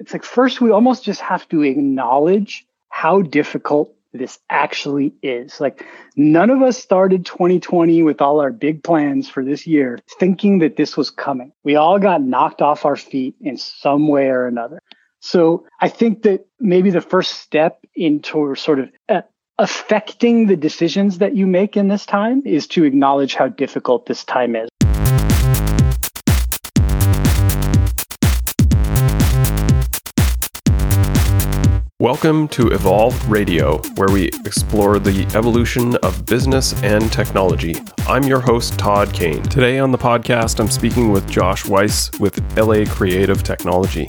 it's like first we almost just have to acknowledge how difficult this actually is. Like none of us started 2020 with all our big plans for this year thinking that this was coming. We all got knocked off our feet in some way or another. So I think that maybe the first step into sort of uh, affecting the decisions that you make in this time is to acknowledge how difficult this time is. Welcome to Evolve Radio, where we explore the evolution of business and technology. I'm your host, Todd Kane. Today on the podcast, I'm speaking with Josh Weiss with LA Creative Technology.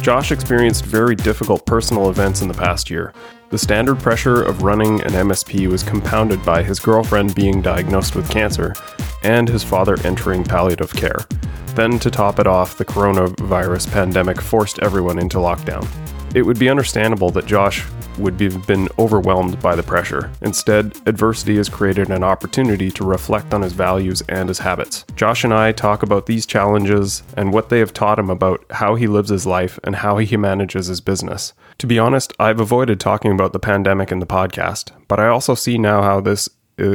Josh experienced very difficult personal events in the past year. The standard pressure of running an MSP was compounded by his girlfriend being diagnosed with cancer and his father entering palliative care. Then, to top it off, the coronavirus pandemic forced everyone into lockdown. It would be understandable that Josh would have been overwhelmed by the pressure. Instead, adversity has created an opportunity to reflect on his values and his habits. Josh and I talk about these challenges and what they have taught him about how he lives his life and how he manages his business. To be honest, I've avoided talking about the pandemic in the podcast, but I also see now how this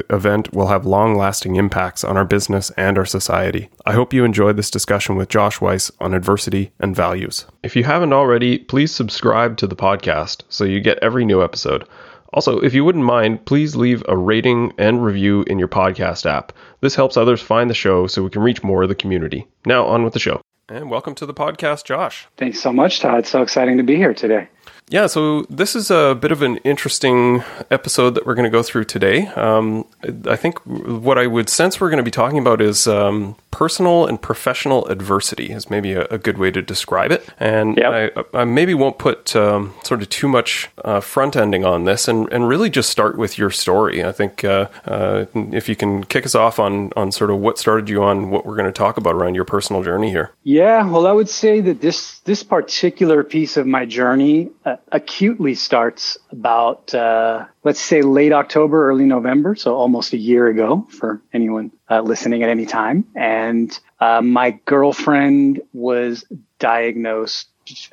event will have long lasting impacts on our business and our society. I hope you enjoyed this discussion with Josh Weiss on adversity and values. If you haven't already, please subscribe to the podcast so you get every new episode. Also, if you wouldn't mind, please leave a rating and review in your podcast app. This helps others find the show so we can reach more of the community. Now, on with the show. And welcome to the podcast, Josh. Thanks so much, Todd. So exciting to be here today. Yeah, so this is a bit of an interesting episode that we're going to go through today. Um, I think what I would sense we're going to be talking about is um, personal and professional adversity, is maybe a, a good way to describe it. And yep. I, I, maybe won't put um, sort of too much uh, front ending on this and, and really just start with your story. I think uh, uh, if you can kick us off on, on sort of what started you on what we're going to talk about around your personal journey here. Yeah, well, I would say that this, this particular piece of my journey acutely starts about, uh, let's say, late October, early November. So almost a year ago for anyone uh, listening at any time. And uh, my girlfriend was diagnosed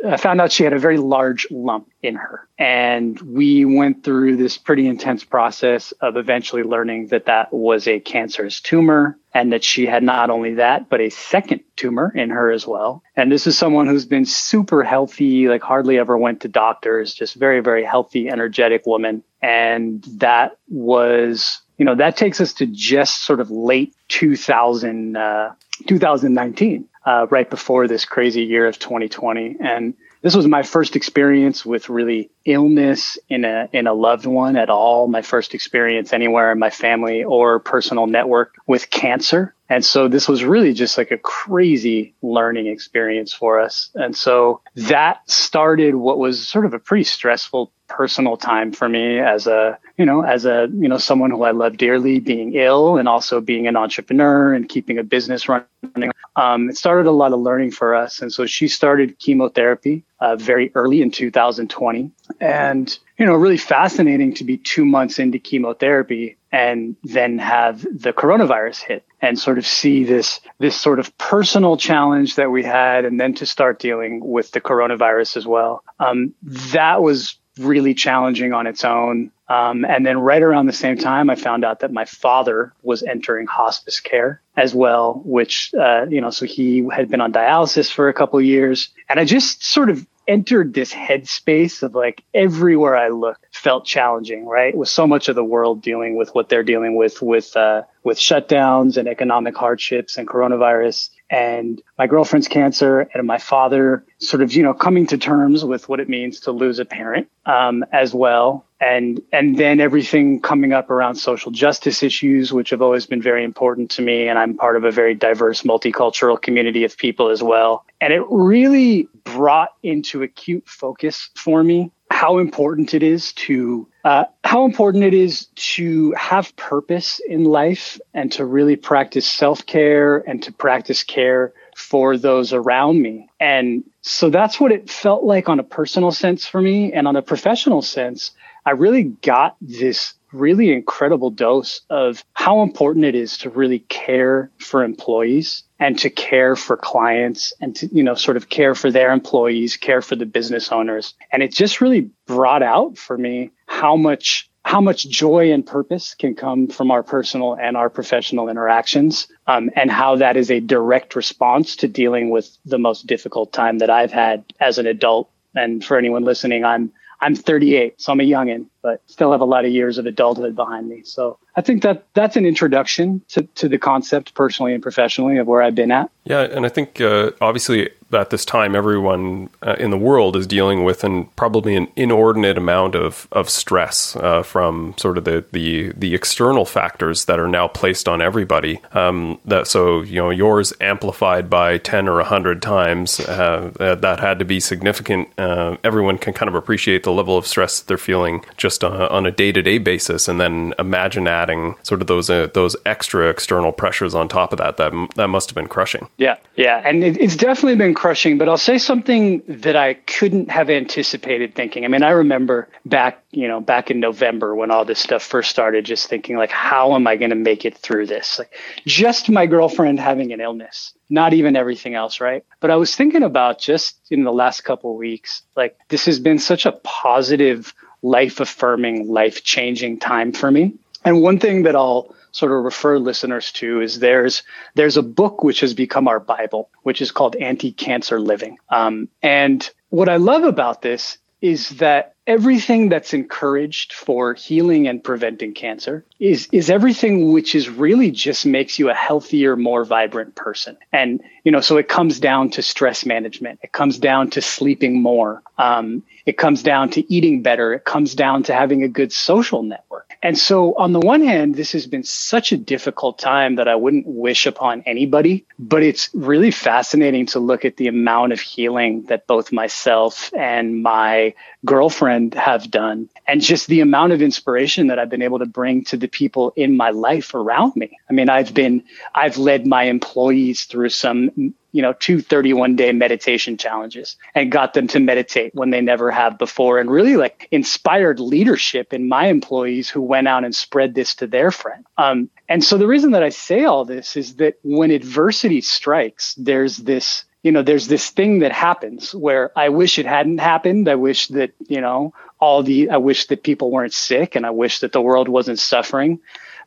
I found out she had a very large lump in her. And we went through this pretty intense process of eventually learning that that was a cancerous tumor and that she had not only that, but a second tumor in her as well. And this is someone who's been super healthy, like hardly ever went to doctors, just very, very healthy, energetic woman. And that was, you know, that takes us to just sort of late 2000, uh, 2019 uh, right before this crazy year of 2020. And this was my first experience with really illness in a in a loved one at all. My first experience anywhere in my family or personal network with cancer. And so this was really just like a crazy learning experience for us. And so that started what was sort of a pretty stressful personal time for me as a, you know, as a, you know, someone who I love dearly, being ill and also being an entrepreneur and keeping a business running. Um, it started a lot of learning for us. And so she started chemotherapy uh, very early in 2020. And, you know, really fascinating to be two months into chemotherapy and then have the coronavirus hit and sort of see this this sort of personal challenge that we had and then to start dealing with the coronavirus as well um, that was really challenging on its own. Um, and then right around the same time, I found out that my father was entering hospice care as well, which, uh, you know, so he had been on dialysis for a couple years. And I just sort of entered this headspace of like everywhere I looked felt challenging, right? With so much of the world dealing with what they're dealing with, with, uh, with shutdowns and economic hardships and coronavirus and my girlfriend's cancer and my father sort of, you know, coming to terms with what it means to lose a parent, um, as well. And, and then everything coming up around social justice issues, which have always been very important to me. And I'm part of a very diverse multicultural community of people as well. And it really brought into acute focus for me how important it is to uh, how important it is to have purpose in life and to really practice self-care and to practice care for those around me. And so that's what it felt like on a personal sense for me and on a professional sense. I really got this really incredible dose of how important it is to really care for employees and to care for clients and to, you know, sort of care for their employees, care for the business owners. And it just really brought out for me how much how much joy and purpose can come from our personal and our professional interactions, um, and how that is a direct response to dealing with the most difficult time that I've had as an adult. And for anyone listening, I'm I'm 38, so I'm a youngin, but still have a lot of years of adulthood behind me. So I think that that's an introduction to, to the concept personally and professionally of where I've been at. Yeah, and I think uh, obviously at this time, everyone uh, in the world is dealing with and probably an inordinate amount of of stress uh, from sort of the, the the external factors that are now placed on everybody. Um, that so you know yours amplified by ten or hundred times. Uh, that had to be significant. Uh, everyone can kind of appreciate the level of stress they're feeling just on, on a day to day basis, and then imagine adding sort of those uh, those extra external pressures on top of that. That that must have been crushing. Yeah, yeah, and it, it's definitely been crushing, but I'll say something that I couldn't have anticipated thinking. I mean, I remember back, you know, back in November when all this stuff first started, just thinking like, how am I going to make it through this? Like just my girlfriend having an illness, not even everything else, right? But I was thinking about just in the last couple weeks, like this has been such a positive, life affirming, life changing time for me. And one thing that I'll sort of refer listeners to is there's there's a book which has become our Bible, which is called Anti-Cancer Living. Um, and what I love about this is that everything that's encouraged for healing and preventing cancer is is everything which is really just makes you a healthier more vibrant person. And you know so it comes down to stress management. It comes down to sleeping more. Um, it comes down to eating better it comes down to having a good social network and so on the one hand this has been such a difficult time that i wouldn't wish upon anybody but it's really fascinating to look at the amount of healing that both myself and my girlfriend have done and just the amount of inspiration that I've been able to bring to the people in my life around me. I mean, I've been, I've led my employees through some, you know, two 31 day meditation challenges and got them to meditate when they never have before and really like inspired leadership in my employees who went out and spread this to their friend. Um, and so the reason that I say all this is that when adversity strikes, there's this you know, there's this thing that happens where I wish it hadn't happened. I wish that, you know, all the, I wish that people weren't sick and I wish that the world wasn't suffering.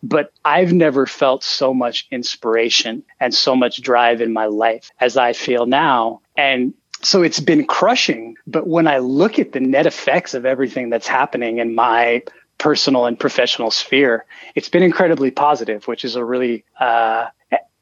But I've never felt so much inspiration and so much drive in my life as I feel now. And so it's been crushing. But when I look at the net effects of everything that's happening in my personal and professional sphere, it's been incredibly positive, which is a really, uh,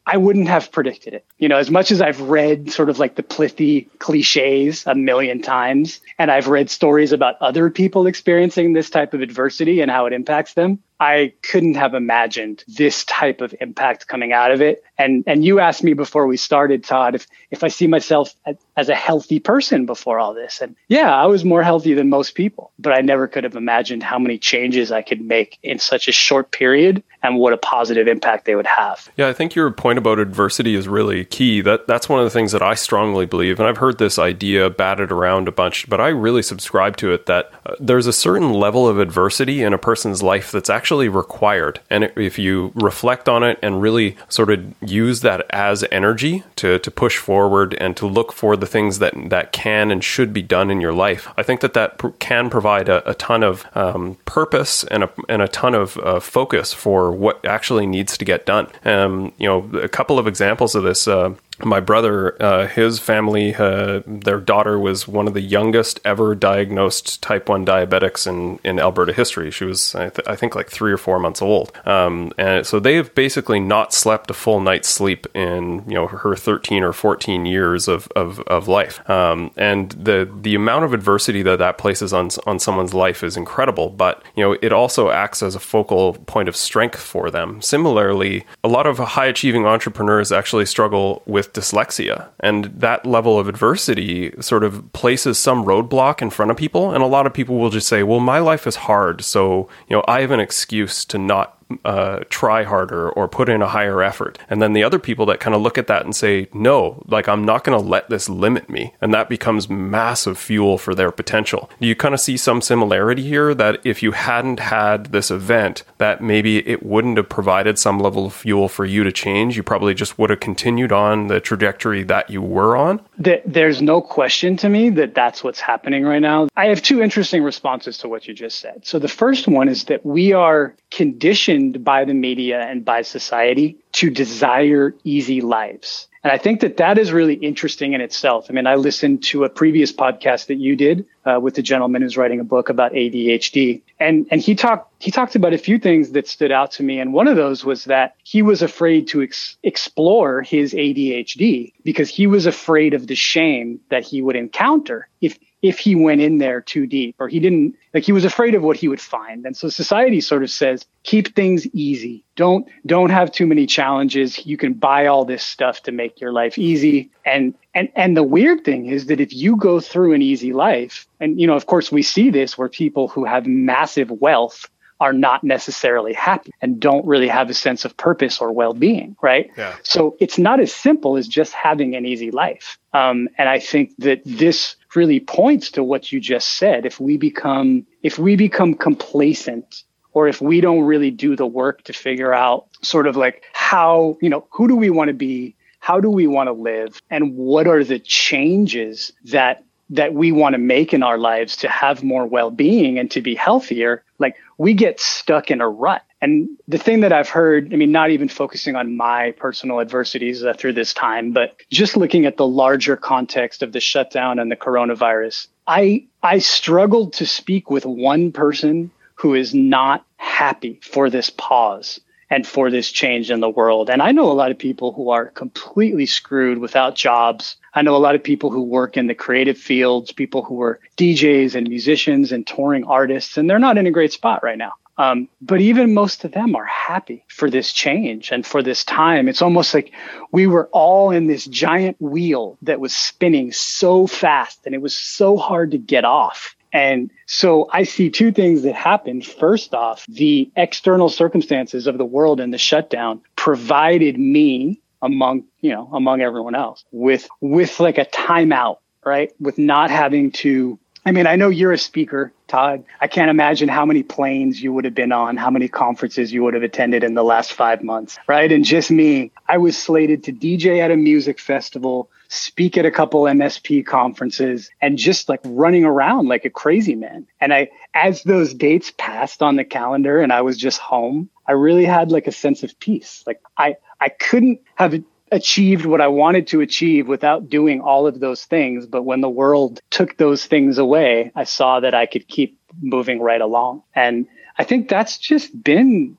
I wouldn't have predicted it. You know, as much as I've read sort of like the plithy cliches a million times, and I've read stories about other people experiencing this type of adversity and how it impacts them, I couldn't have imagined this type of impact coming out of it. And and you asked me before we started, Todd, if if I see myself as a healthy person before all this. And yeah, I was more healthy than most people, but I never could have imagined how many changes I could make in such a short period and what a positive impact they would have. Yeah, I think your point about adversity is really key. That that's one of the things that I strongly believe, and I've heard this idea batted around a bunch, but I really subscribe to it that uh, there's a certain level of adversity in a person's life that's actually actually required. And if you reflect on it and really sort of use that as energy to, to push forward and to look for the things that, that can and should be done in your life, I think that that can provide a, a ton of um, purpose and a, and a ton of uh, focus for what actually needs to get done. Um, you know, a couple of examples of this. Uh, my brother, uh, his family, uh, their daughter was one of the youngest ever diagnosed type 1 diabetics in, in Alberta history. She was, I, th- I think, like three or four months old. Um, and so they've basically not slept a full night's sleep in, you know, her 13 or 14 years of, of, of life. Um, and the, the amount of adversity that that places on, on someone's life is incredible. But, you know, it also acts as a focal point of strength for them. Similarly, a lot of high achieving entrepreneurs actually struggle with dyslexia. And that level of adversity sort of places some roadblock in front of people. And a lot of people will just say, well, my life is hard. So, you know, I have an excuse to not uh, try harder or put in a higher effort. And then the other people that kind of look at that and say, no, like I'm not going to let this limit me. And that becomes massive fuel for their potential. Do you kind of see some similarity here that if you hadn't had this event, that maybe it wouldn't have provided some level of fuel for you to change? You probably just would have continued on the trajectory that you were on? There's no question to me that that's what's happening right now. I have two interesting responses to what you just said. So the first one is that we are conditioned by the media and by society to desire easy lives. And I think that that is really interesting in itself. I mean, I listened to a previous podcast that you did uh, with the gentleman who's writing a book about ADHD, and and he talked he talked about a few things that stood out to me. And one of those was that he was afraid to ex- explore his ADHD because he was afraid of the shame that he would encounter if if he went in there too deep or he didn't like he was afraid of what he would find. And so society sort of says keep things easy. Don't don't have too many challenges. You can buy all this stuff to make your life easy. And and and the weird thing is that if you go through an easy life and you know of course we see this where people who have massive wealth are not necessarily happy and don't really have a sense of purpose or well-being right? Yeah. so it's not as simple as just having an easy life. Um, and i think that this really points to what you just said. If we become if we become complacent or if we don't really do the work to figure out sort of like how you know who do we want to be? How do we want to live? And what are the changes that that we want to make in our lives to have more well-being and to be healthier like we get stuck in a rut. And the thing that i've heard i mean not even focusing on my personal adversities uh, through this time but just looking at the larger context of the shutdown and the coronavirus i i struggled to speak with one person who is not happy for this pause and for this change in the world. And I know a lot of people who are completely screwed without jobs. I know a lot of people who work in the creative fields, people who are DJs and musicians and touring artists, and they're not in a great spot right now. Um, but even most of them are happy for this change and for this time. It's almost like we were all in this giant wheel that was spinning so fast and it was so hard to get off. And so I see two things that happened. First off, the external circumstances of the world and the shutdown provided me among, you know, among everyone else with, with like a timeout, right? With not having to I mean, I know you're a speaker, Todd. I can't imagine how many planes you would have been on, how many conferences you would have attended in the last five months, right? And just me, I was slated to DJ at a music festival, speak at a couple MSP conferences, and just like running around like a crazy man. And I, as those dates passed on the calendar and I was just home, I really had like a sense of peace. Like I, I couldn't have achieved what I wanted to achieve without doing all of those things. But when the world took those things away, I saw that I could keep moving right along. And I think that's just been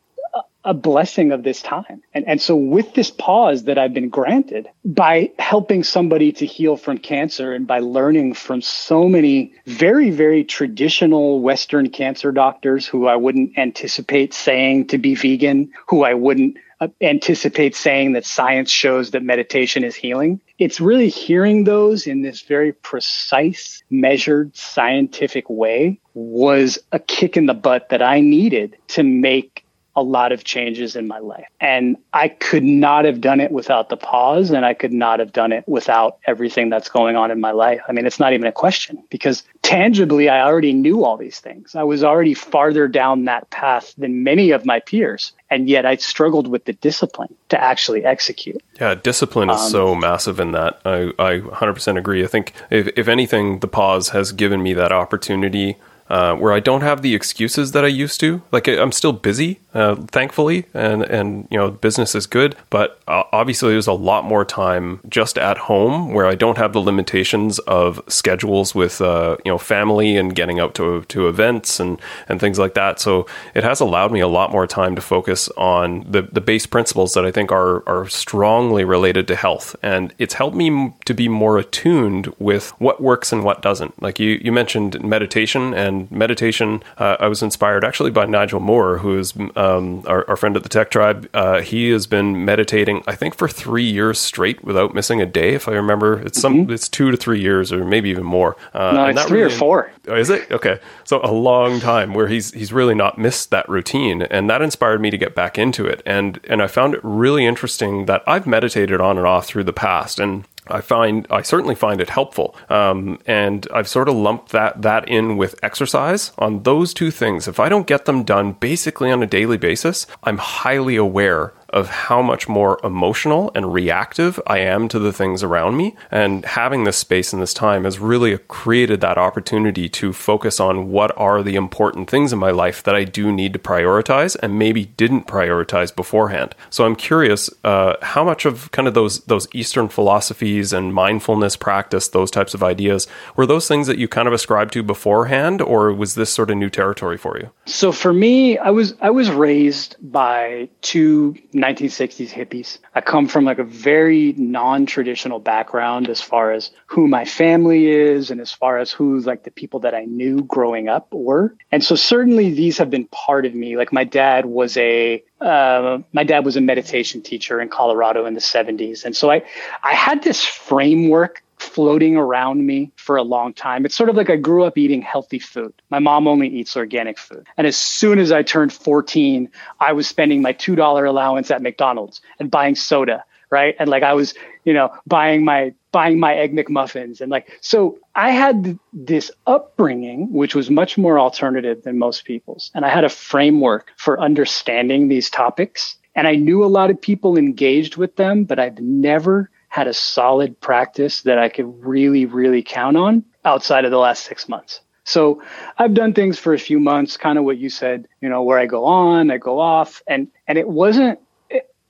a blessing of this time. And, and so with this pause that I've been granted by helping somebody to heal from cancer and by learning from so many very, very traditional Western cancer doctors who I wouldn't anticipate saying to be vegan, who I wouldn't uh, anticipate saying that science shows that meditation is healing. It's really hearing those in this very precise, measured, scientific way was a kick in the butt that I needed to make a lot of changes in my life. And I could not have done it without the pause, and I could not have done it without everything that's going on in my life. I mean, it's not even a question because tangibly, I already knew all these things. I was already farther down that path than many of my peers. And yet I struggled with the discipline to actually execute. Yeah, discipline is um, so massive in that. I, I 100% agree. I think, if, if anything, the pause has given me that opportunity uh, where I don't have the excuses that I used to. Like I'm still busy, uh, thankfully, and and you know business is good, but uh, obviously there's a lot more time just at home where I don't have the limitations of schedules with uh, you know family and getting out to to events and and things like that. So it has allowed me a lot more time to focus on the the base principles that I think are are strongly related to health, and it's helped me to be more attuned with what works and what doesn't. Like you you mentioned meditation and and meditation. Uh, I was inspired actually by Nigel Moore, who is um, our, our, friend at the Tech Tribe. Uh, he has been meditating, I think, for three years straight without missing a day. If I remember, it's some, mm-hmm. it's two to three years, or maybe even more. Uh, no, it's three really, or four. Oh, is it okay? So a long time where he's he's really not missed that routine, and that inspired me to get back into it. And and I found it really interesting that I've meditated on and off through the past, and I find I certainly find it helpful, um, and I've sort of lumped that that in with exercise on those two things. If I don't get them done basically on a daily basis, I'm highly aware of how much more emotional and reactive I am to the things around me. And having this space and this time has really created that opportunity to focus on what are the important things in my life that I do need to prioritize and maybe didn't prioritize beforehand. So I'm curious uh, how much of kind of those those Eastern philosophies and mindfulness practice, those types of ideas, were those things that you kind of ascribed to beforehand, or was this sort of new territory for you? So for me, I was I was raised by two 1960s hippies. I come from like a very non-traditional background as far as who my family is and as far as who like the people that I knew growing up were. And so certainly these have been part of me. Like my dad was a uh, my dad was a meditation teacher in Colorado in the 70s. And so I I had this framework floating around me for a long time. It's sort of like I grew up eating healthy food. My mom only eats organic food. And as soon as I turned 14, I was spending my $2 allowance at McDonald's and buying soda, right? And like I was, you know, buying my buying my egg McMuffins and like so I had this upbringing which was much more alternative than most people's. And I had a framework for understanding these topics and I knew a lot of people engaged with them, but I've never had a solid practice that I could really, really count on outside of the last six months. So I've done things for a few months, kind of what you said, you know, where I go on, I go off, and and it wasn't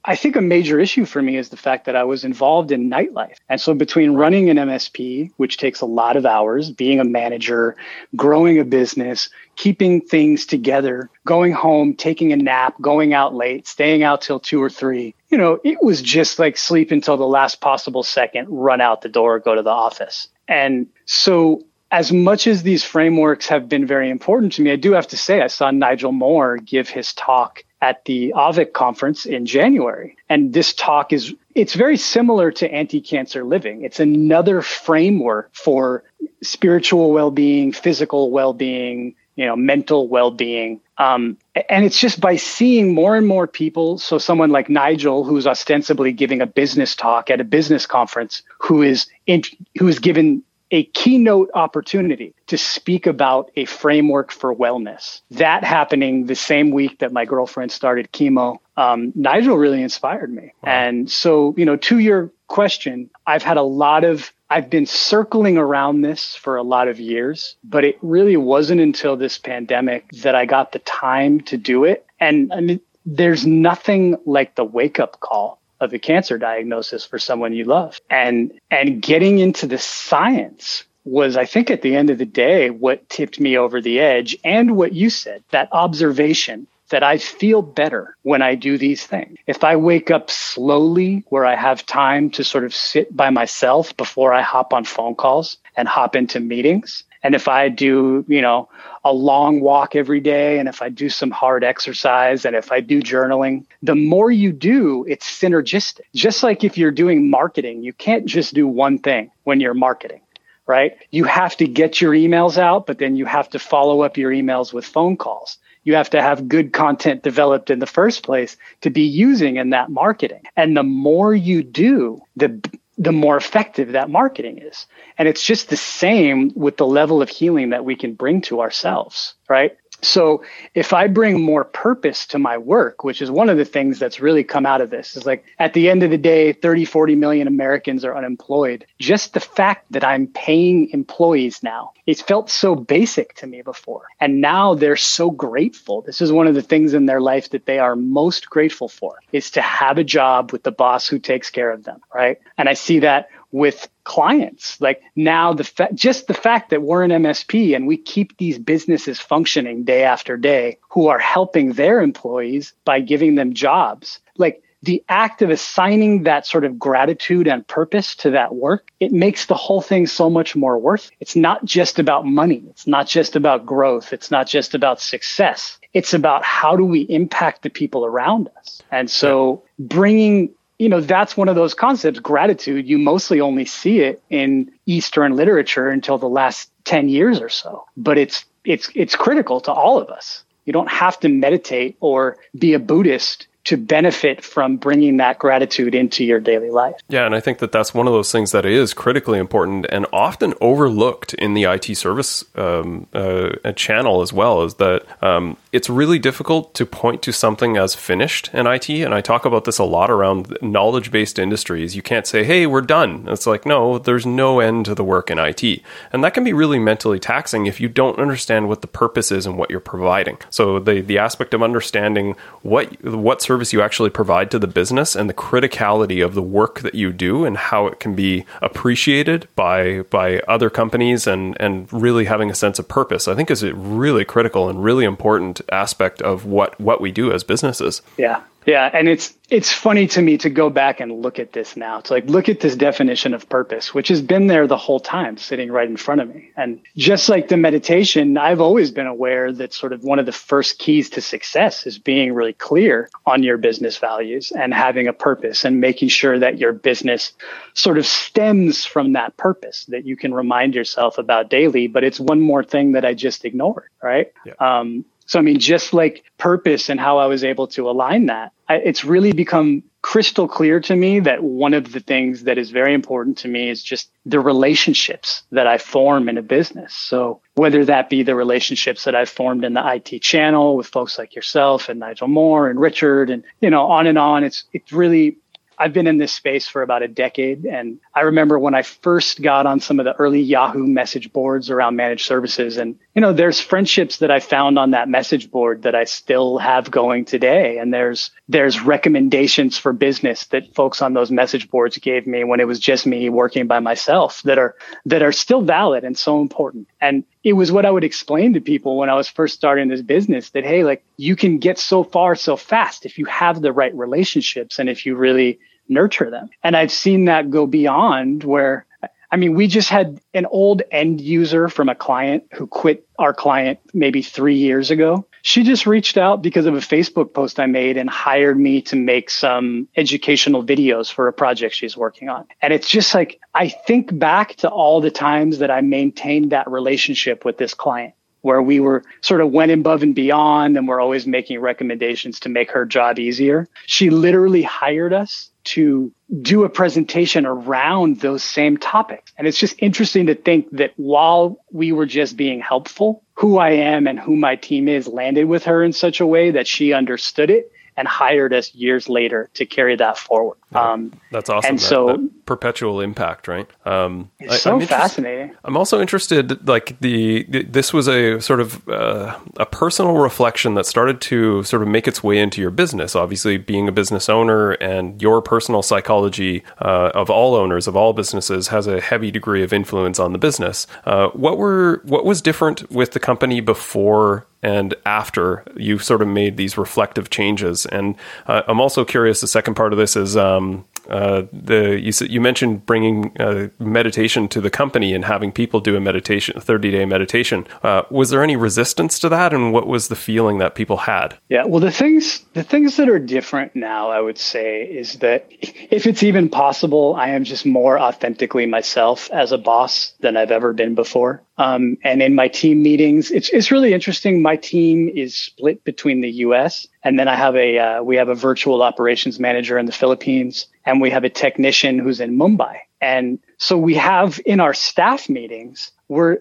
I think a major issue for me is the fact that I was involved in nightlife. And so between running an MSP, which takes a lot of hours, being a manager, growing a business, keeping things together, going home, taking a nap, going out late, staying out till two or three, you know, it was just like sleep until the last possible second, run out the door, go to the office. And so as much as these frameworks have been very important to me, I do have to say I saw Nigel Moore give his talk at the AVIC conference in January. And this talk is, it's very similar to anti-cancer living. It's another framework for spiritual well-being, physical well-being, you know, mental well-being. Um, and it's just by seeing more and more people. So someone like Nigel, who's ostensibly giving a business talk at a business conference, who is in, who is given a keynote opportunity to speak about a framework for wellness. That happening the same week that my girlfriend started chemo, um, Nigel really inspired me. Wow. And so, you know, to your question, I've had a lot of I've been circling around this for a lot of years, but it really wasn't until this pandemic that I got the time to do it. And I mean, there's nothing like the wake up call of a cancer diagnosis for someone you love. And and getting into the science was I think at the end of the day what tipped me over the edge and what you said, that observation that I feel better when I do these things. If I wake up slowly where I have time to sort of sit by myself before I hop on phone calls and hop into meetings, and if I do, you know, a long walk every day, and if I do some hard exercise, and if I do journaling, the more you do, it's synergistic. Just like if you're doing marketing, you can't just do one thing when you're marketing right? You have to get your emails out, but then you have to follow up your emails with phone calls. You have to have good content developed in the first place to be using in that marketing. And the more you do, the the more effective that marketing is. And it's just the same with the level of healing that we can bring to ourselves, right? So if I bring more purpose to my work, which is one of the things that's really come out of this, is like at the end of the day, 30, 40 million Americans are unemployed. Just the fact that I'm paying employees now, it's felt so basic to me before. And now they're so grateful. This is one of the things in their life that they are most grateful for is to have a job with the boss who takes care of them. Right. And I see that with clients. Like now, the fa- just the fact that we're an MSP and we keep these businesses functioning day after day, who are helping their employees by giving them jobs. Like the act of assigning that sort of gratitude and purpose to that work, it makes the whole thing so much more worth. It's not just about money. It's not just about growth. It's not just about success. It's about how do we impact the people around us. And so bringing you know that's one of those concepts gratitude. You mostly only see it in eastern literature until the last 10 years or so. But it's it's it's critical to all of us. You don't have to meditate or be a buddhist to benefit from bringing that gratitude into your daily life. Yeah, and I think that that's one of those things that is critically important and often overlooked in the IT service um, uh, channel as well. Is that um, it's really difficult to point to something as finished in IT, and I talk about this a lot around knowledge-based industries. You can't say, "Hey, we're done." It's like, no, there's no end to the work in IT, and that can be really mentally taxing if you don't understand what the purpose is and what you're providing. So the the aspect of understanding what what service you actually provide to the business and the criticality of the work that you do and how it can be appreciated by by other companies and and really having a sense of purpose I think is a really critical and really important aspect of what what we do as businesses. Yeah. Yeah, and it's it's funny to me to go back and look at this now. It's like look at this definition of purpose, which has been there the whole time, sitting right in front of me. And just like the meditation, I've always been aware that sort of one of the first keys to success is being really clear on your business values and having a purpose and making sure that your business sort of stems from that purpose that you can remind yourself about daily. But it's one more thing that I just ignored, right? Yeah. Um, so, I mean, just like purpose and how I was able to align that, I, it's really become crystal clear to me that one of the things that is very important to me is just the relationships that I form in a business. So, whether that be the relationships that I've formed in the IT channel with folks like yourself and Nigel Moore and Richard and, you know, on and on, it's, it's really I've been in this space for about a decade. And I remember when I first got on some of the early Yahoo message boards around managed services. And, you know, there's friendships that I found on that message board that I still have going today. And there's, there's recommendations for business that folks on those message boards gave me when it was just me working by myself that are, that are still valid and so important. And it was what I would explain to people when I was first starting this business that, hey, like you can get so far so fast if you have the right relationships and if you really nurture them. And I've seen that go beyond where I mean, we just had an old end user from a client who quit our client maybe three years ago. She just reached out because of a Facebook post I made and hired me to make some educational videos for a project she's working on. And it's just like, I think back to all the times that I maintained that relationship with this client where we were sort of went above and beyond and we're always making recommendations to make her job easier. She literally hired us to do a presentation around those same topics. And it's just interesting to think that while we were just being helpful, who I am and who my team is landed with her in such a way that she understood it and hired us years later to carry that forward. Um, That's awesome. And that, so that perpetual impact, right? Um, it's I, so I'm fascinating. I'm also interested, like the, the this was a sort of uh, a personal reflection that started to sort of make its way into your business. Obviously, being a business owner and your personal psychology uh, of all owners of all businesses has a heavy degree of influence on the business. Uh, what were what was different with the company before and after you've sort of made these reflective changes. And uh, I'm also curious. The second part of this is um, uh, the you you mentioned bringing uh, meditation to the company and having people do a meditation, 30 day meditation. Uh, was there any resistance to that, and what was the feeling that people had? Yeah, well, the things the things that are different now, I would say, is that if it's even possible, I am just more authentically myself as a boss than I've ever been before. Um, and in my team meetings, it's it's really interesting. My team is split between the U.S. and then I have a uh, we have a virtual operations manager in the Philippines, and we have a technician who's in Mumbai. And so we have in our staff meetings, we're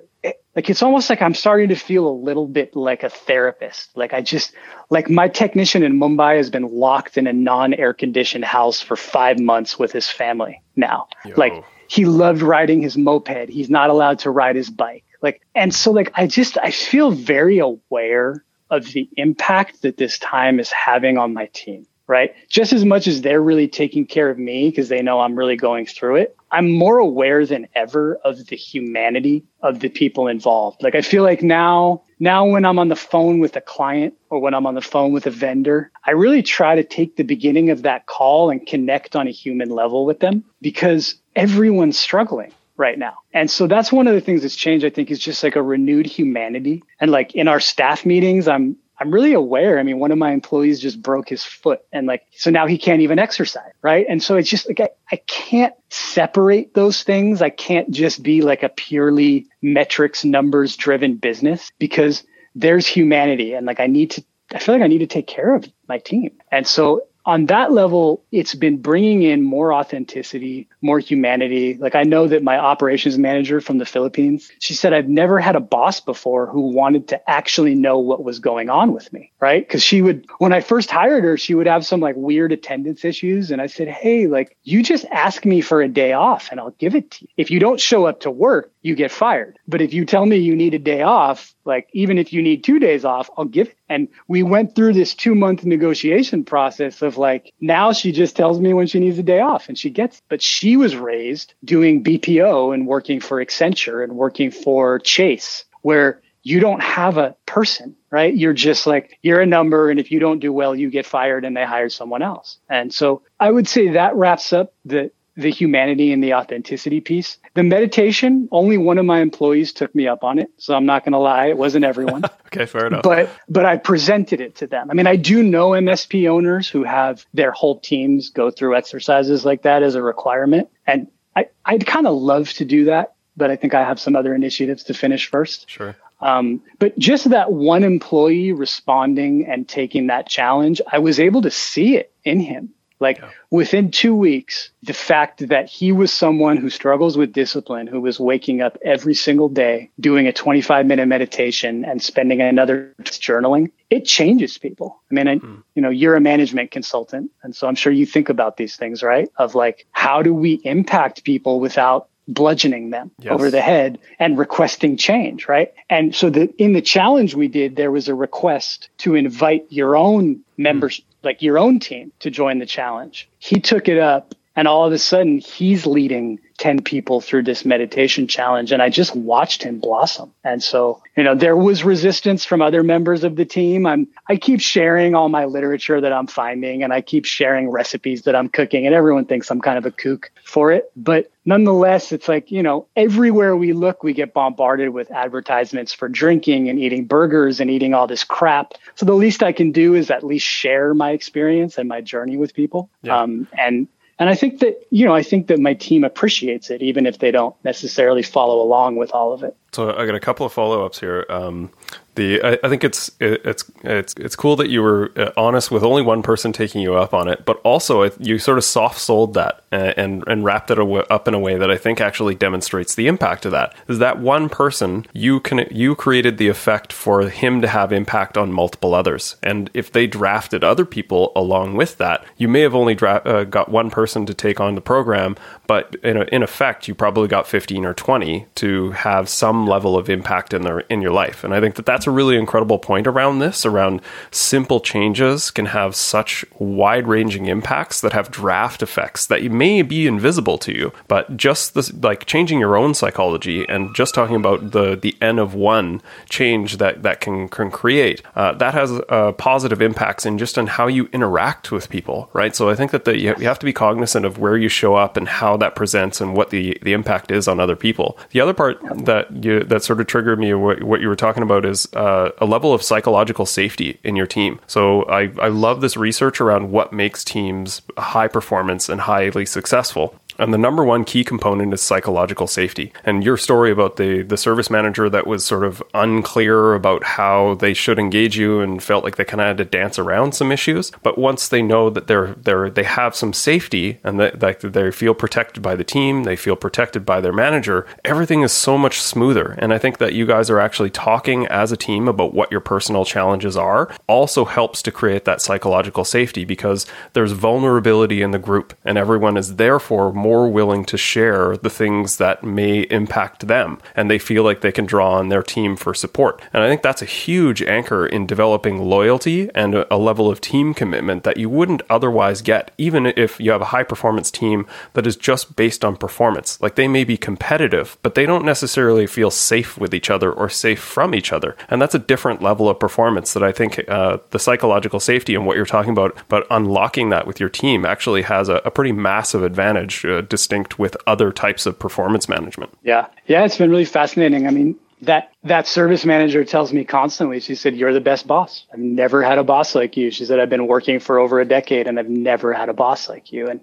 like it's almost like I'm starting to feel a little bit like a therapist. Like I just like my technician in Mumbai has been locked in a non-air conditioned house for five months with his family now. Yo. Like he loved riding his moped. He's not allowed to ride his bike. Like, and so like, I just, I feel very aware of the impact that this time is having on my team, right? Just as much as they're really taking care of me because they know I'm really going through it. I'm more aware than ever of the humanity of the people involved. Like, I feel like now, now when I'm on the phone with a client or when I'm on the phone with a vendor, I really try to take the beginning of that call and connect on a human level with them because everyone's struggling right now. And so that's one of the things that's changed, I think, is just like a renewed humanity. And like in our staff meetings, I'm I'm really aware. I mean, one of my employees just broke his foot and like, so now he can't even exercise. Right. And so it's just like, I, I can't separate those things. I can't just be like a purely metrics, numbers driven business because there's humanity. And like, I need to, I feel like I need to take care of my team. And so on that level, it's been bringing in more authenticity, more humanity. Like I know that my operations manager from the Philippines, she said, I've never had a boss before who wanted to actually know what was going on with me. Right. Cause she would, when I first hired her, she would have some like weird attendance issues. And I said, Hey, like you just ask me for a day off and I'll give it to you. If you don't show up to work, you get fired. But if you tell me you need a day off, like even if you need two days off, I'll give it. And we went through this two month negotiation process of like, now she just tells me when she needs a day off and she gets, but she was raised doing BPO and working for Accenture and working for Chase, where you don't have a person, right? You're just like, you're a number. And if you don't do well, you get fired and they hire someone else. And so I would say that wraps up the, the humanity and the authenticity piece. The meditation, only one of my employees took me up on it. So I'm not going to lie. It wasn't everyone. okay, fair enough. But, but I presented it to them. I mean, I do know MSP owners who have their whole teams go through exercises like that as a requirement. And I, I'd kind of love to do that, but I think I have some other initiatives to finish first. Sure. Um, but just that one employee responding and taking that challenge, I was able to see it in him. Like yeah. within two weeks, the fact that he was someone who struggles with discipline, who was waking up every single day, doing a 25 minute meditation and spending another journaling, it changes people. I mean, mm. you know, you're a management consultant. And so I'm sure you think about these things, right? Of like, how do we impact people without bludgeoning them yes. over the head and requesting change, right? And so the in the challenge we did, there was a request to invite your own members, mm like your own team to join the challenge. He took it up and all of a sudden he's leading 10 people through this meditation challenge and I just watched him blossom. And so, you know, there was resistance from other members of the team. I'm I keep sharing all my literature that I'm finding and I keep sharing recipes that I'm cooking and everyone thinks I'm kind of a kook for it, but nonetheless, it's like, you know, everywhere we look we get bombarded with advertisements for drinking and eating burgers and eating all this crap. So the least I can do is at least share my experience and my journey with people. Yeah. Um, and and I think that, you know, I think that my team appreciates it, even if they don't necessarily follow along with all of it. So I got a couple of follow ups here. Um, the I, I, think it's it, it's it's it's cool that you were uh, honest with only one person taking you up on it, but also you sort of soft sold that and, and and wrapped it up in a way that I think actually demonstrates the impact of that. Is that one person you can you created the effect for him to have impact on multiple others, and if they drafted other people along with that, you may have only dra- uh, got one person to take on the program, but in, in effect, you probably got fifteen or twenty to have some level of impact in their in your life, and I think that that's that's a really incredible point around this around simple changes can have such wide ranging impacts that have draft effects that may be invisible to you. But just this like changing your own psychology and just talking about the the n of one change that that can, can create uh, that has uh, positive impacts in just on how you interact with people right? So i think that the, you have to be cognizant of where you show up and how that presents and what the the impact is on other people. The other part that you that sort of triggered me what, what you were talking about is uh, a level of psychological safety in your team. So I, I love this research around what makes teams high performance and highly successful. And the number one key component is psychological safety. And your story about the, the service manager that was sort of unclear about how they should engage you and felt like they kind of had to dance around some issues. But once they know that they're, they're, they have some safety and that, that they feel protected by the team, they feel protected by their manager, everything is so much smoother. And I think that you guys are actually talking as a team about what your personal challenges are also helps to create that psychological safety because there's vulnerability in the group and everyone is therefore more willing to share the things that may impact them and they feel like they can draw on their team for support. And I think that's a huge anchor in developing loyalty and a, level of team commitment that you wouldn't otherwise get, even if you have a high performance team that is just based on performance. Like they may be competitive, but they don't necessarily feel safe with each other or safe from each other. And that's a different level of performance that I think uh, the psychological safety and what you're talking about, but unlocking that with your team actually has a, a pretty massive advantage distinct with other types of performance management. Yeah. Yeah. It's been really fascinating. I mean, that that service manager tells me constantly she said you're the best boss. I've never had a boss like you. She said i've been working for over a decade and i've never had a boss like you. And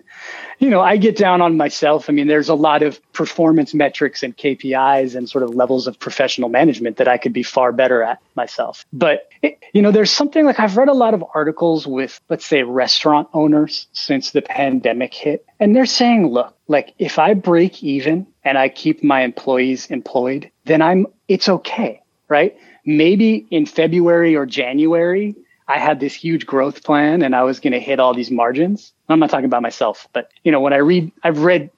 you know i get down on myself. I mean there's a lot of performance metrics and kpis and sort of levels of professional management that i could be far better at myself. But it, you know there's something like i've read a lot of articles with let's say restaurant owners since the pandemic hit and they're saying look like if i break even and i keep my employees employed then i'm it's okay, right? Maybe in February or January, I had this huge growth plan and I was going to hit all these margins. I'm not talking about myself, but you know, when I read, I've read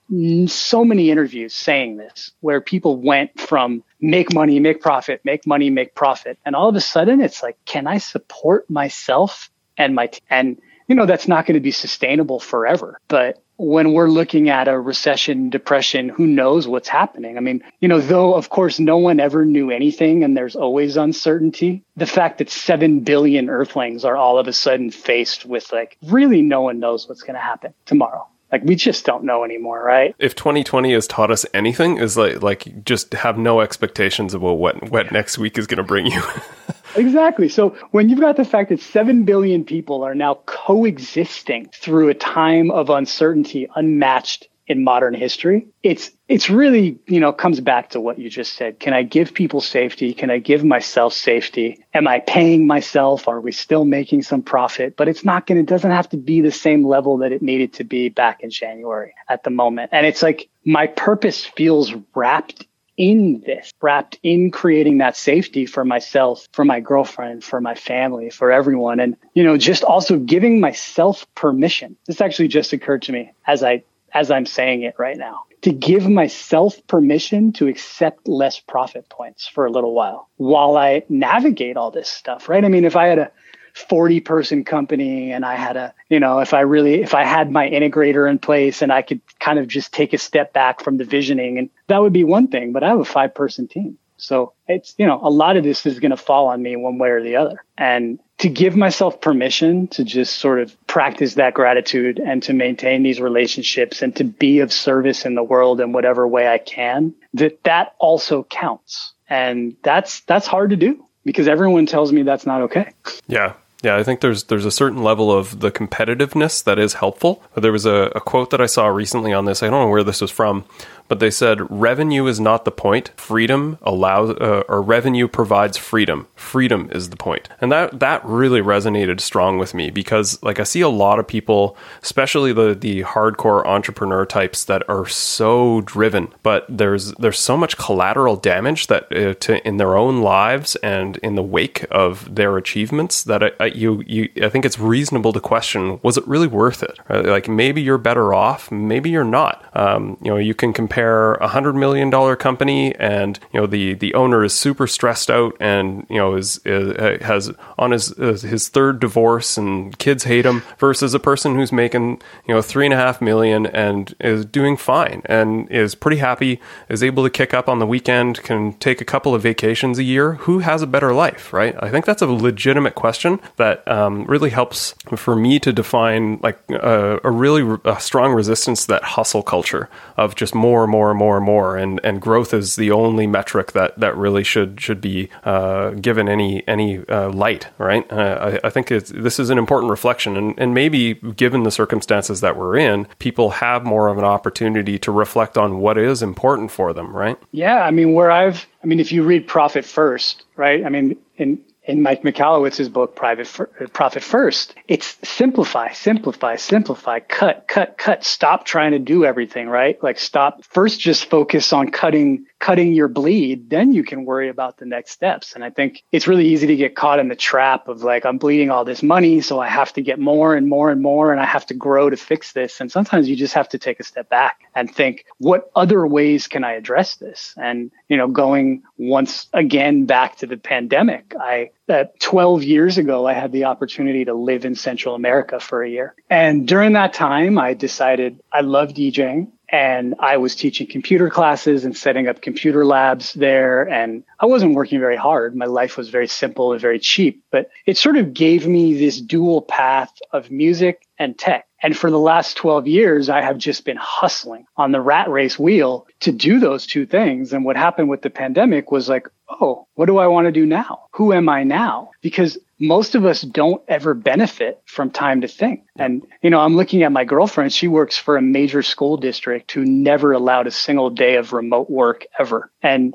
so many interviews saying this where people went from make money, make profit, make money, make profit. And all of a sudden it's like, can I support myself and my, t- and you know, that's not going to be sustainable forever, but when we're looking at a recession, depression, who knows what's happening? I mean, you know, though, of course, no one ever knew anything and there's always uncertainty. The fact that 7 billion earthlings are all of a sudden faced with like, really no one knows what's going to happen tomorrow. Like we just don't know anymore, right? If 2020 has taught us anything, is like like just have no expectations about what what next week is going to bring you. exactly. So when you've got the fact that 7 billion people are now coexisting through a time of uncertainty unmatched in modern history, it's it's really, you know, comes back to what you just said. Can I give people safety? Can I give myself safety? Am I paying myself? Are we still making some profit? But it's not going to, it doesn't have to be the same level that it needed to be back in January at the moment. And it's like my purpose feels wrapped in this, wrapped in creating that safety for myself, for my girlfriend, for my family, for everyone. And, you know, just also giving myself permission. This actually just occurred to me as I, as I'm saying it right now to give myself permission to accept less profit points for a little while while I navigate all this stuff, right? I mean, if I had a 40 person company and I had a, you know, if I really, if I had my integrator in place and I could kind of just take a step back from the visioning and that would be one thing, but I have a five person team. So it's, you know, a lot of this is going to fall on me one way or the other. And to give myself permission to just sort of practice that gratitude and to maintain these relationships and to be of service in the world in whatever way I can, that that also counts. And that's, that's hard to do because everyone tells me that's not okay. Yeah. Yeah, I think there's there's a certain level of the competitiveness that is helpful. There was a, a, quote that I saw recently on this. I don't know where this was from, but they said revenue is not the point. Freedom allows, uh, or revenue provides freedom. Freedom is the point, and that that really resonated strong with me because, like, I see a lot of people, especially the the hardcore entrepreneur types, that are so driven, but there's there's so much collateral damage that uh, to in their own lives and in the wake of their achievements that I, I, you you I think it's reasonable to question was it really worth it? Right? Like maybe you're better off, maybe you're not. Um, you know, you can compare compare a hundred million dollar company and you know the the owner is super stressed out and you know is, is uh, has on his uh, his third divorce and kids hate him versus a person who's making you know three and a half million and is doing fine and is pretty happy is able to kick up on the weekend can take a couple of vacations a year. Who has a better life right? I think that's a legitimate question that um, really helps for me to define like a, a really a strong resistance to that hustle culture of just more more and more and more, and and growth is the only metric that that really should should be uh, given any any uh, light, right? Uh, I, I, think this is an important reflection, and and maybe given the circumstances that we're in, people have more of an opportunity to reflect on what is important for them, right? Yeah, I mean, where I've, I mean, if you read Profit First, right? I mean, in in Mike Michalowicz's book, Private uh, Profit First, it's simplify, simplify, simplify, cut, cut, cut. Stop trying to do everything, right? Like stop. First, just focus on cutting cutting your bleed, then you can worry about the next steps. And I think it's really easy to get caught in the trap of like, I'm bleeding all this money, so I have to get more and more and more, and I have to grow to fix this. And sometimes you just have to take a step back and think, what other ways can I address this? And, you know, going once again back to the pandemic, I, uh, 12 years ago, I had the opportunity to live in Central America for a year. And during that time, I decided I love DJing and I was teaching computer classes and setting up computer labs there. And I wasn't working very hard. My life was very simple and very cheap, but it sort of gave me this dual path of music and tech. And for the last 12 years, I have just been hustling on the rat race wheel to do those two things. And what happened with the pandemic was like, oh, what do I want to do now? Who am I now? Because most of us don't ever benefit from time to think. And, you know, I'm looking at my girlfriend. She works for a major school district who never allowed a single day of remote work ever. And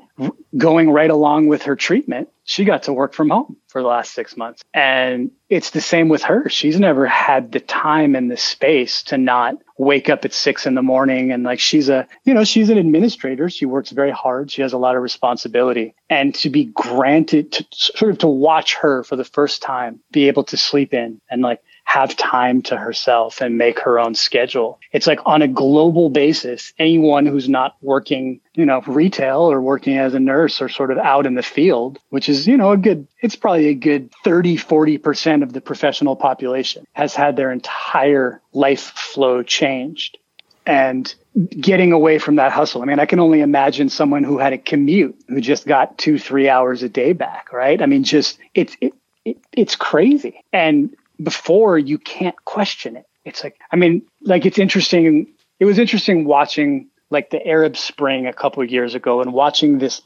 going right along with her treatment, she got to work from home for the last six months. And it's the same with her. She's never had the time and the space to not wake up at six in the morning. And like she's a, you know, she's an administrator. She works very hard. She has a lot of responsibility. And to be granted to sort of to watch her for the first time be able to sleep in and like have time to herself and make her own schedule. It's like on a global basis, anyone who's not working, you know, retail or working as a nurse or sort of out in the field, which is, you know, a good, it's probably a good 30, 40% of the professional population has had their entire life flow changed. And getting away from that hustle. I mean, I can only imagine someone who had a commute who just got two, three hours a day back, right? I mean, just it's, it, it, it's crazy. And before you can't question it. It's like, I mean, like it's interesting. It was interesting watching like the Arab Spring a couple of years ago and watching this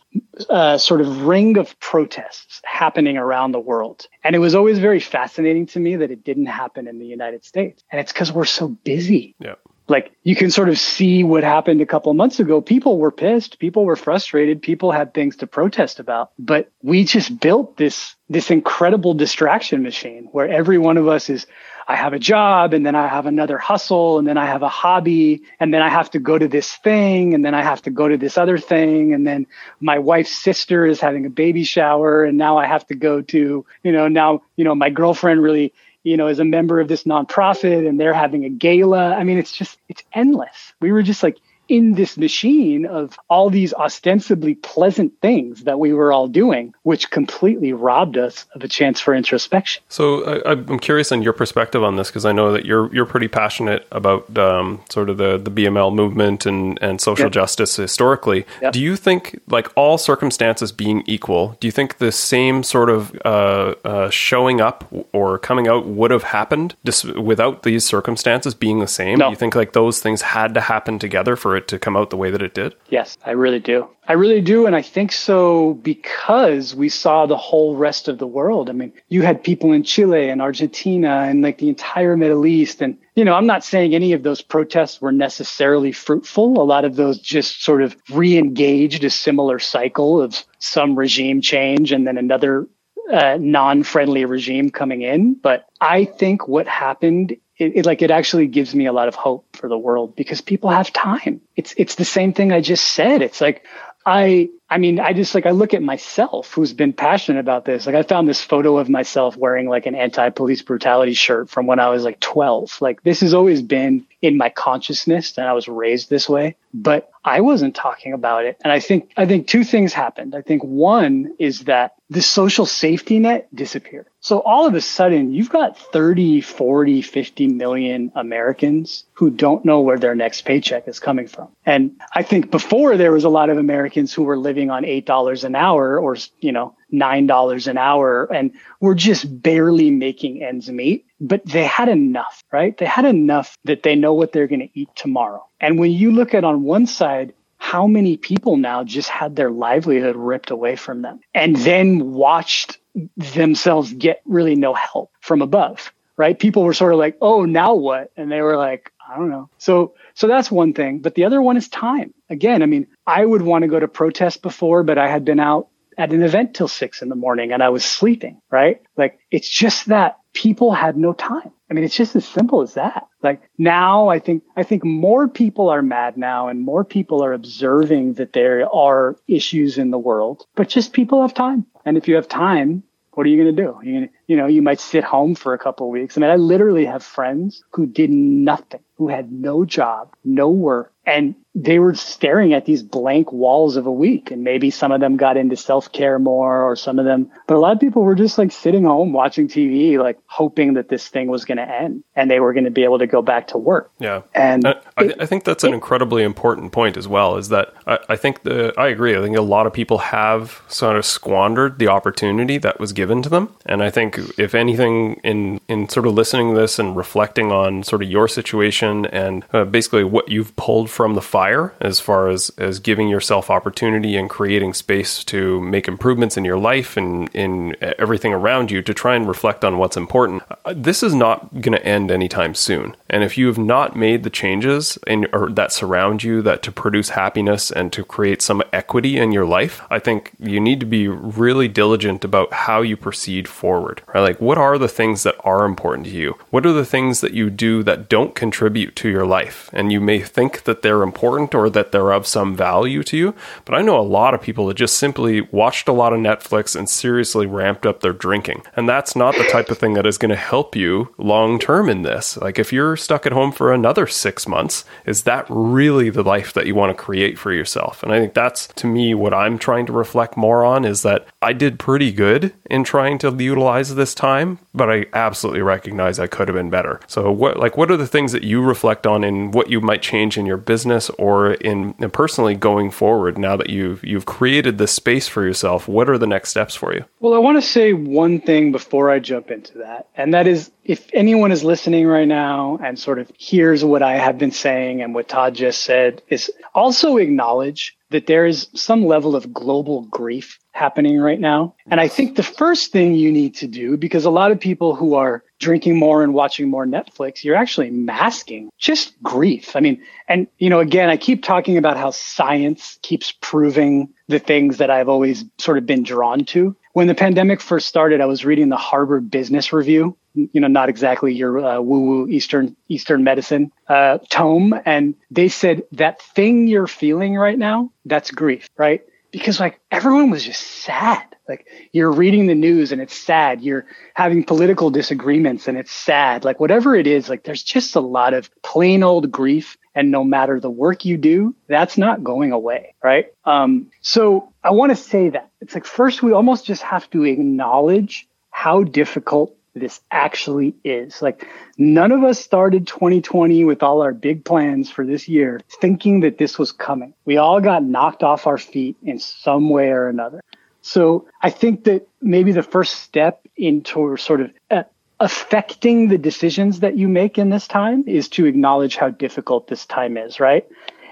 uh, sort of ring of protests happening around the world. And it was always very fascinating to me that it didn't happen in the United States. And it's because we're so busy. Yeah. Like you can sort of see what happened a couple of months ago. People were pissed. People were frustrated. People had things to protest about. But we just built this this incredible distraction machine where every one of us is I have a job and then I have another hustle and then I have a hobby and then I have to go to this thing and then I have to go to this other thing and then my wife's sister is having a baby shower and now I have to go to, you know, now, you know, my girlfriend really, you know, as a member of this nonprofit and they're having a gala. I mean, it's just, it's endless. We were just like, in this machine of all these ostensibly pleasant things that we were all doing, which completely robbed us of a chance for introspection. So I, am curious on your perspective on this because I know that you're you're pretty passionate about um, sort of the the BML movement and and social yep. justice historically. Yep. Do you think, like all circumstances being equal, do you think the same sort of uh, uh, showing up or coming out would have happened just without these circumstances being the same? No. Do you think like those things had to happen together for it to come out the way that it did? Yes, I really do. I really do. And I think so because we saw the whole rest of the world. I mean, you had people in Chile and Argentina and like the entire Middle East. And, you know, I'm not saying any of those protests were necessarily fruitful. A lot of those just sort of re engaged a similar cycle of some regime change and then another uh, non-friendly regime coming in. But I think what happened, it, it, like it actually gives me a lot of hope for the world because people have time. It's it's the same thing I just said. It's like I I mean, I just like I look at myself who's been passionate about this. Like I found this photo of myself wearing like an anti-police brutality shirt from when I was like 12. Like this has always been in my consciousness and I was raised this way, but I wasn't talking about it. And I think I think two things happened. I think one is that the social safety net disappeared. So all of a sudden, you've got 30, 40, 50 million Americans who don't know where their next paycheck is coming from. And I think before there was a lot of Americans who were living on $8 an hour or, you know, $9 an hour and were just barely making ends meet, but they had enough, right? They had enough that they know what they're going to eat tomorrow. And when you look at on one side, how many people now just had their livelihood ripped away from them and then watched themselves get really no help from above, right? People were sort of like, oh, now what? And they were like, I don't know. So, so that's one thing. But the other one is time. Again, I mean, I would want to go to protest before, but I had been out at an event till six in the morning and I was sleeping, right? Like it's just that people had no time. I mean, it's just as simple as that. Like now I think, I think more people are mad now and more people are observing that there are issues in the world, but just people have time. And if you have time, what are you going to do? You, you know, you might sit home for a couple of weeks. I mean, I literally have friends who did nothing, who had no job, no work, and they were staring at these blank walls of a week. And maybe some of them got into self-care more or some of them but a lot of people were just like sitting home watching tv like hoping that this thing was going to end and they were going to be able to go back to work. Yeah. And I, it, I think that's an it, incredibly important point as well is that I, I think the i agree. I think a lot of people have sort of squandered the opportunity that was given to them. And i think if anything in in sort of listening to this and reflecting on sort of your situation and uh, basically what you've pulled from the fire as far as as giving yourself opportunity and creating space to make improvements in your life and in everything around you to try and reflect on what's important. Uh, this is not going to end anytime soon. And if you have not made the changes in or that surround you that to produce happiness and to create some equity in your life, I think you need to be really diligent about how you proceed forward. Right? Like what are the things that are important to you? What are the things that you do that don't contribute to your life? And you may think that they're important or that they're of some value to you. But I know a lot of people that just simply watched a lot of Netflix and seriously ramped up their drinking. And that's not the type of thing that is going to help you long term in this. Like if you're stuck at home for another six months, is that really the life that you want to create for yourself? And I think that's to me what I'm trying to reflect more on is that I did pretty good in trying to utilize this time, but I absolutely recognize I could have been better. So what like what are the things that you reflect on in what you might change in your business or in, in personally going forward now that you've you've created this space for yourself? What are the next steps for you? Well, I want to say one thing before I jump into that, and that is if anyone is listening right now and sort of hears what I have been saying and what Todd just said, is also acknowledge that there is some level of global grief happening right now. And I think the first thing you need to do, because a lot of people who are drinking more and watching more Netflix, you're actually masking just grief. I mean, and you know, again, I keep talking about how science keeps proving the things that I've always sort of been drawn to. When the pandemic first started, I was reading the Harvard Business Review, you know, not exactly your uh, woo-woo Eastern Eastern medicine uh, tome, and they said that thing you're feeling right now, that's grief, right? Because like everyone was just sad. Like you're reading the news and it's sad. You're having political disagreements and it's sad. Like whatever it is, like there's just a lot of plain old grief. And no matter the work you do, that's not going away, right? Um, so I want to say that it's like first we almost just have to acknowledge how difficult this actually is. Like none of us started 2020 with all our big plans for this year thinking that this was coming. We all got knocked off our feet in some way or another. So I think that maybe the first step into sort of uh, affecting the decisions that you make in this time is to acknowledge how difficult this time is, right?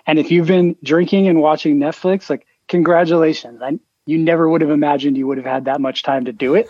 And if you've been drinking and watching Netflix, like congratulations. I, you never would have imagined you would have had that much time to do it.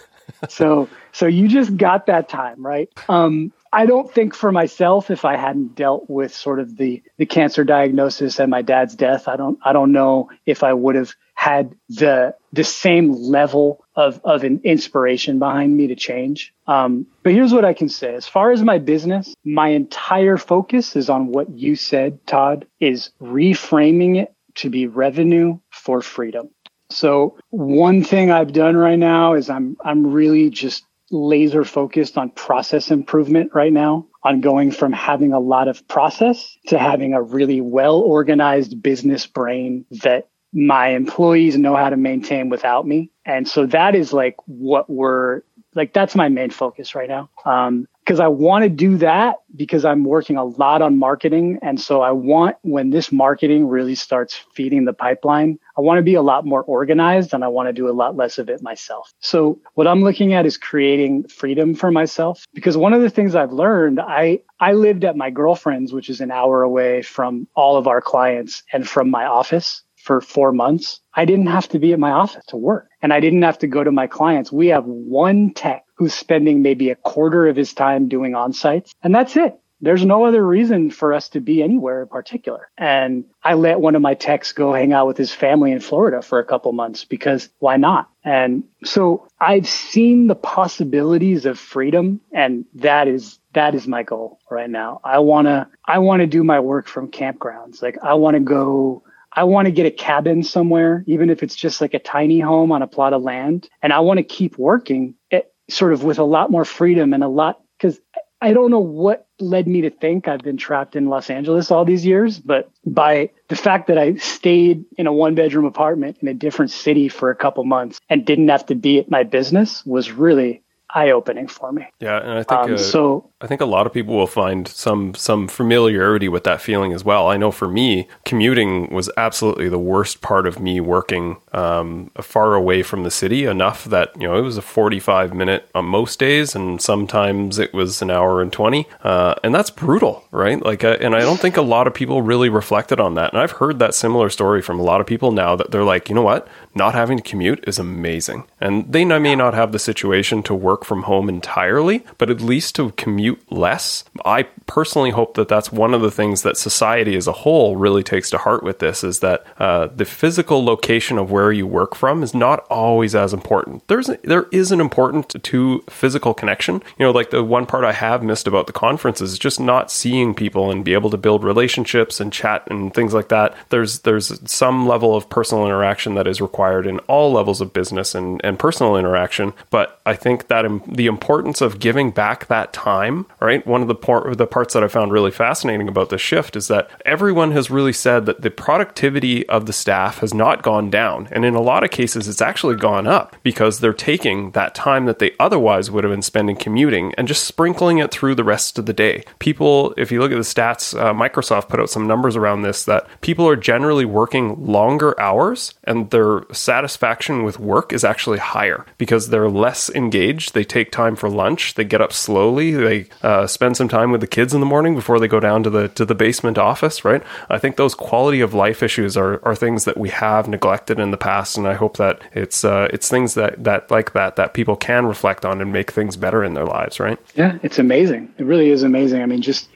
So so you just got that time, right? Um, I don't think for myself, if I hadn't dealt with sort of the the cancer diagnosis and my dad's death, I don't I don't know if I would have had the the same level of of an inspiration behind me to change. Um, but here's what I can say: as far as my business, my entire focus is on what you said, Todd, is reframing it to be revenue for freedom. So one thing I've done right now is I'm I'm really just laser focused on process improvement right now on going from having a lot of process to having a really well organized business brain that my employees know how to maintain without me. And so that is like what we're like, that's my main focus right now. Um, because I want to do that because I'm working a lot on marketing. And so I want when this marketing really starts feeding the pipeline, I want to be a lot more organized and I want to do a lot less of it myself. So what I'm looking at is creating freedom for myself because one of the things I've learned, I, I lived at my girlfriend's, which is an hour away from all of our clients and from my office for four months. I didn't have to be at my office to work and I didn't have to go to my clients. We have one tech who's spending maybe a quarter of his time doing on sites and that's it. there's no other reason for us to be anywhere in particular. And I let one of my techs go hang out with his family in Florida for a couple months because why not? And so I've seen the possibilities of freedom and that is that is my goal right now. I want to I want to do my work from campgrounds. Like I want to go I want to get a cabin somewhere, even if it's just like a tiny home on a plot of land. And I want to keep working it, sort of with a lot more freedom and a lot, because I don't know what led me to think I've been trapped in Los Angeles all these years, but by the fact that I stayed in a one bedroom apartment in a different city for a couple months and didn't have to be at my business was really eye opening for me. Yeah, and I think um, uh, so. I think a lot of people will find some some familiarity with that feeling as well. I know for me, commuting was absolutely the worst part of me working um, far away from the city enough that you know it was a forty five minute on most days, and sometimes it was an hour and twenty, uh, and that's brutal, right? Like, uh, and I don't think a lot of people really reflected on that. And I've heard that similar story from a lot of people now that they're like, you know what, not having to commute is amazing, and they may not have the situation to work work from home entirely, but at least to commute less. I personally hope that that's one of the things that society as a whole really takes to heart with this is that uh, the physical location of where you work from is not always as important. There's there is an important to physical connection. You know, like the one part I have missed about the conference is just not seeing people and be able to build relationships and chat and things like that. There's there's some level of personal interaction that is required in all levels of business and, and personal interaction. But I think that the importance of giving back that time, right? One of the, por- the parts that I found really fascinating about this shift is that everyone has really said that the productivity of the staff has not gone down. And in a lot of cases, it's actually gone up because they're taking that time that they otherwise would have been spending commuting and just sprinkling it through the rest of the day. People, if you look at the stats, uh, Microsoft put out some numbers around this that people are generally working longer hours and their satisfaction with work is actually higher because they're less engaged. They take time for lunch. They get up slowly. They uh, spend some time with the kids in the morning before they go down to the to the basement office. Right. I think those quality of life issues are, are things that we have neglected in the past, and I hope that it's uh, it's things that that like that that people can reflect on and make things better in their lives. Right. Yeah, it's amazing. It really is amazing. I mean, just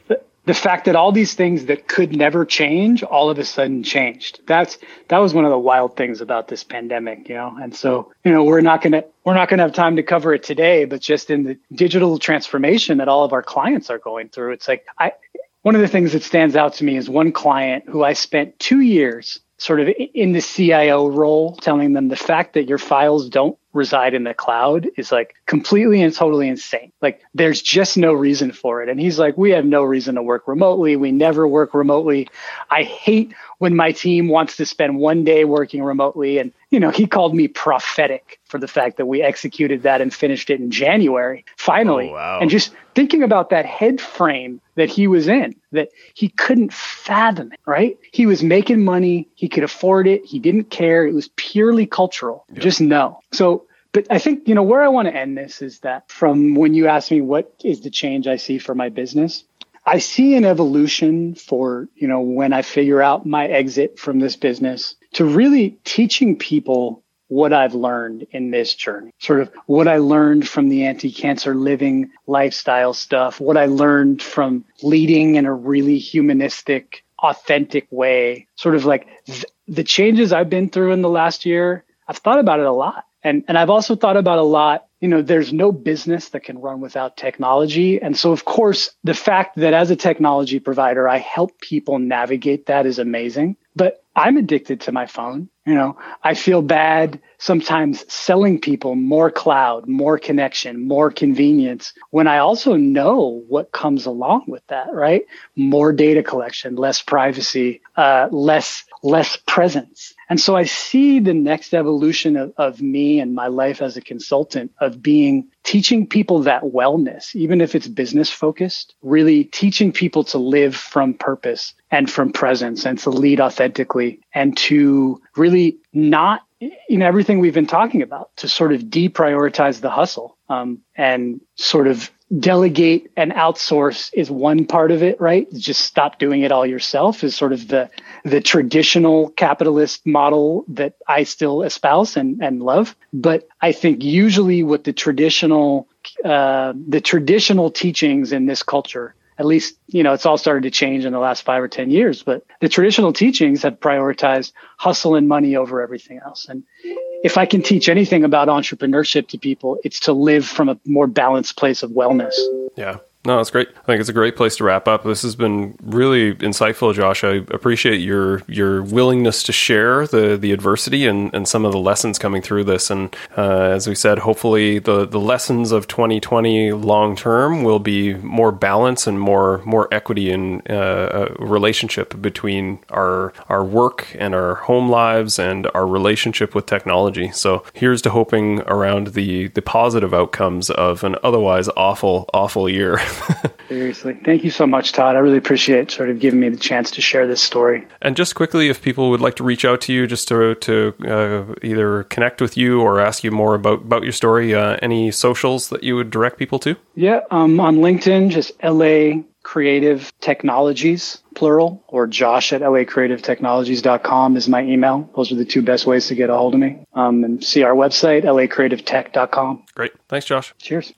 the fact that all these things that could never change all of a sudden changed. That's that was one of the wild things about this pandemic you know? And so you know we're not going to we're not going to have time to cover it today but just in the digital transformation that all of our clients are going through it's like i one of the things that stands out to me is one client who i spent 2 years sort of in the CIO role telling them the fact that your files don't reside in the cloud is like completely and totally insane. Like there's just no reason for it. And he's like, we have no reason to work remotely. We never work remotely. I hate when my team wants to spend one day working remotely. And, you know, he called me prophetic for the fact that we executed that and finished it in January, finally. Oh, wow. And just thinking about that head frame that he was in, that he couldn't fathom it, right? He was making money. He could afford it. He didn't care. It was purely cultural. Yep. Just no. So, but I think, you know, where I want to end this is that from when you ask me what is the change I see for my business, I see an evolution for, you know, when I figure out my exit from this business to really teaching people what I've learned in this journey, sort of what I learned from the anti cancer living lifestyle stuff, what I learned from leading in a really humanistic, authentic way, sort of like th- the changes I've been through in the last year. I've thought about it a lot. And, and I've also thought about a lot, you know, there's no business that can run without technology. And so, of course, the fact that as a technology provider, I help people navigate that is amazing. I'm addicted to my phone. You know, I feel bad sometimes selling people more cloud, more connection, more convenience when I also know what comes along with that, right? More data collection, less privacy, uh, less, less presence. And so I see the next evolution of, of me and my life as a consultant of being teaching people that wellness, even if it's business focused, really teaching people to live from purpose and from presence and to lead authentically and to really not you know everything we've been talking about to sort of deprioritize the hustle um, and sort of delegate and outsource is one part of it right? Just stop doing it all yourself is sort of the the traditional capitalist model that i still espouse and and love. But i think usually what the traditional uh, the traditional teachings in this culture at least, you know, it's all started to change in the last five or 10 years, but the traditional teachings have prioritized hustle and money over everything else. And if I can teach anything about entrepreneurship to people, it's to live from a more balanced place of wellness. Yeah. No, that's great. I think it's a great place to wrap up. This has been really insightful, Josh. I appreciate your your willingness to share the the adversity and, and some of the lessons coming through this. And uh, as we said, hopefully the the lessons of 2020 long term will be more balance and more more equity in uh, a relationship between our our work and our home lives and our relationship with technology. So here's to hoping around the the positive outcomes of an otherwise awful awful year. Seriously. Thank you so much, Todd. I really appreciate sort of giving me the chance to share this story. And just quickly, if people would like to reach out to you just to, to uh, either connect with you or ask you more about, about your story, uh, any socials that you would direct people to? Yeah, um, on LinkedIn, just LA Creative Technologies, plural, or josh at lacreativetechnologies.com is my email. Those are the two best ways to get a hold of me. Um, and see our website, lacreativetech.com. Great. Thanks, Josh. Cheers.